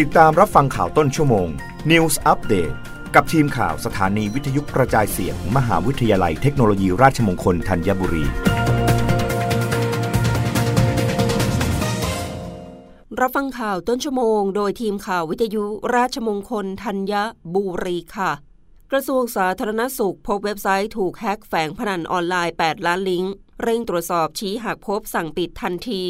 ติดตามรับฟังข่าวต้นชั่วโมง News Update กับทีมข่าวสถานีวิทยุกระจายเสียงมมหาวิทยาลัยเทคโนโลยีราชมงคลธัญบุรี รับฟังข่าวต้นชั่วโมง โดยทีมข่าววิทยุราชมงคลธัญบุรีค่ะ กระทรวงสาธารณสุขพบเว็บไซต์ถูกแฮ็กแฝงพนันออนไลน์ 8 ล้านลิงก์เร่งตรวจสอบชี้หากพบสั่งปิดทันที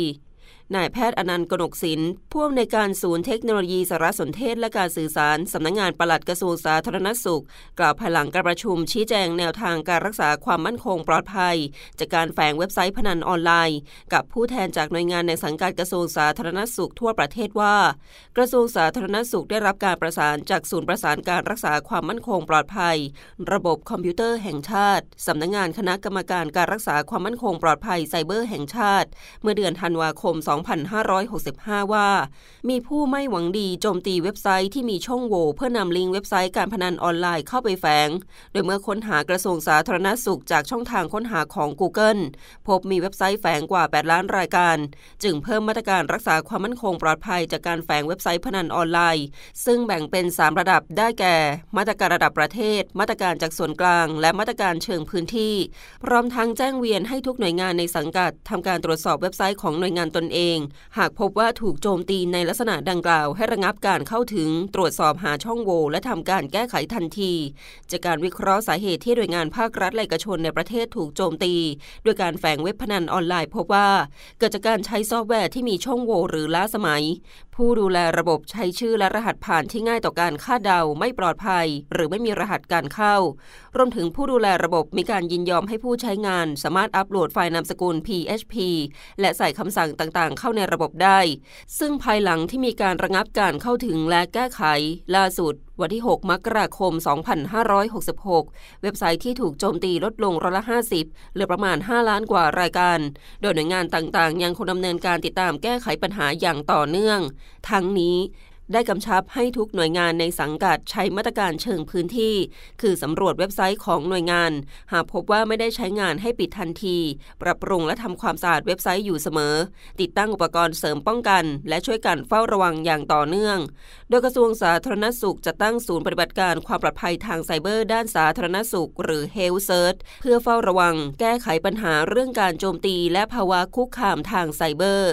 นายแพทย์อนันต์กนกศิลป์ผู้อำนวยการศูนย์เทคโนโลยีสารสนเทศและการสื่อสาร สำนักงงานปลัดกระทรวงสาธารณสุข กล่าวภายหลังการประชุมชี้แจงแนวทางการรักษาความมั่นคงปลอดภัย จากการแฝงเว็บไซต์พนันออนไลน์ กับผู้แทนจากหน่วยงานในสังกัดกระทรวงสาธารณสุขทั่วประเทศว่า กระทรวงสาธารณสุขได้รับการประสานจากศูนย์ประสานการรักษาความมั่นคงปลอดภัย ระบบคอมพิวเตอร์แห่งชาติสำนักงงานคณะกรรมการการรักษาความมั่นคงปลอดภัยไซเบอร์แห่งชาติ เมื่อเดือนธันวาคม2 65 ว่า มีผู้ไม่หวังดีโจมตีเว็บไซต์ที่มีช่องโหว่เพื่อนำลิงก์เว็บไซต์การพนันออนไลน์เข้าไปแฝง โดยเมื่อค้นหากระทรวงสาธารณสุขจากช่องทางค้นหาของ Google พบมีเว็บไซต์แฝงกว่า 8 ล้านรายการ จึงเพิ่มมาตรการรักษาความมั่นคงปลอดภัยจากการแฝงเว็บไซต์พนันออนไลน์ ซึ่งแบ่งเป็น 3 ระดับได้แก่ มาตรการระดับประเทศ มาตรการจากส่วนกลาง และมาตรการเชิงพื้นที่ พร้อมทั้งแจ้งเวียนให้ทุกหน่วยงานในสังกัดทำการตรวจสอบเว็บไซต์ของหน่วยงานตนเองหากพบว่าถูกโจมตีในลักษณะดังกล่าว ให้ระงับการเข้าถึง ตรวจสอบหาช่องโหว่และทำการแก้ไขทันที จากการวิเคราะห์สาเหตุที่หน่วยงานภาครัฐและเอกชนในประเทศถูกโจมตี ด้วยการแฝงเว็บพนันออนไลน์ พบว่าเกิดจากการใช้ซอฟต์แวร์ที่มีช่องโหว่หรือล้าสมัย ผู้ดูแลระบบใช้ชื่อและรหัสผ่านที่ง่ายต่อการคาดเดาไม่ปลอดภัย หรือไม่มีรหัสการเข้า รวมถึงผู้ดูแลระบบมีการยินยอมให้ผู้ใช้งาน สามารถอัปโหลดไฟล์นามสกุล PHP และใส่คำสั่งต่างๆเข้าในระบบได้ ซึ่งภายหลังที่มีการระงับการเข้าถึงและแก้ไข ล่าสุด วันที่ 6 มกราคม 2566 เว็บไซต์ที่ถูกโจมตีลดลงร้อยละ 50 เหลือประมาณ 5 ล้านกว่ารายการ โดยหน่วยงานต่างๆ ยังคงดำเนินการติดตามแก้ไขปัญหาอย่างต่อเนื่อง ทั้งนี้ ได้กำชับให้ทุกหน่วยงานในสังกัดใช้มาตรการเชิงพื้นที่ คือสำรวจเว็บไซต์ของหน่วยงาน หากพบว่าไม่ได้ใช้งานให้ปิดทันที ปรับปรุงและทำความสะอาดเว็บไซต์อยู่เสมอ ติดตั้งอุปกรณ์เสริมป้องกัน และช่วยกันเฝ้าระวังอย่างต่อเนื่อง โดยกระทรวงสาธารณสุขจะตั้งศูนย์ปฏิบัติการความปลอดภัยทางไซเบอร์ด้านสาธารณสุข หรือ Health Search เพื่อเฝ้าระวัง แก้ไขปัญหาเรื่องการโจมตี และภาวะคุกคามทางไซเบอร์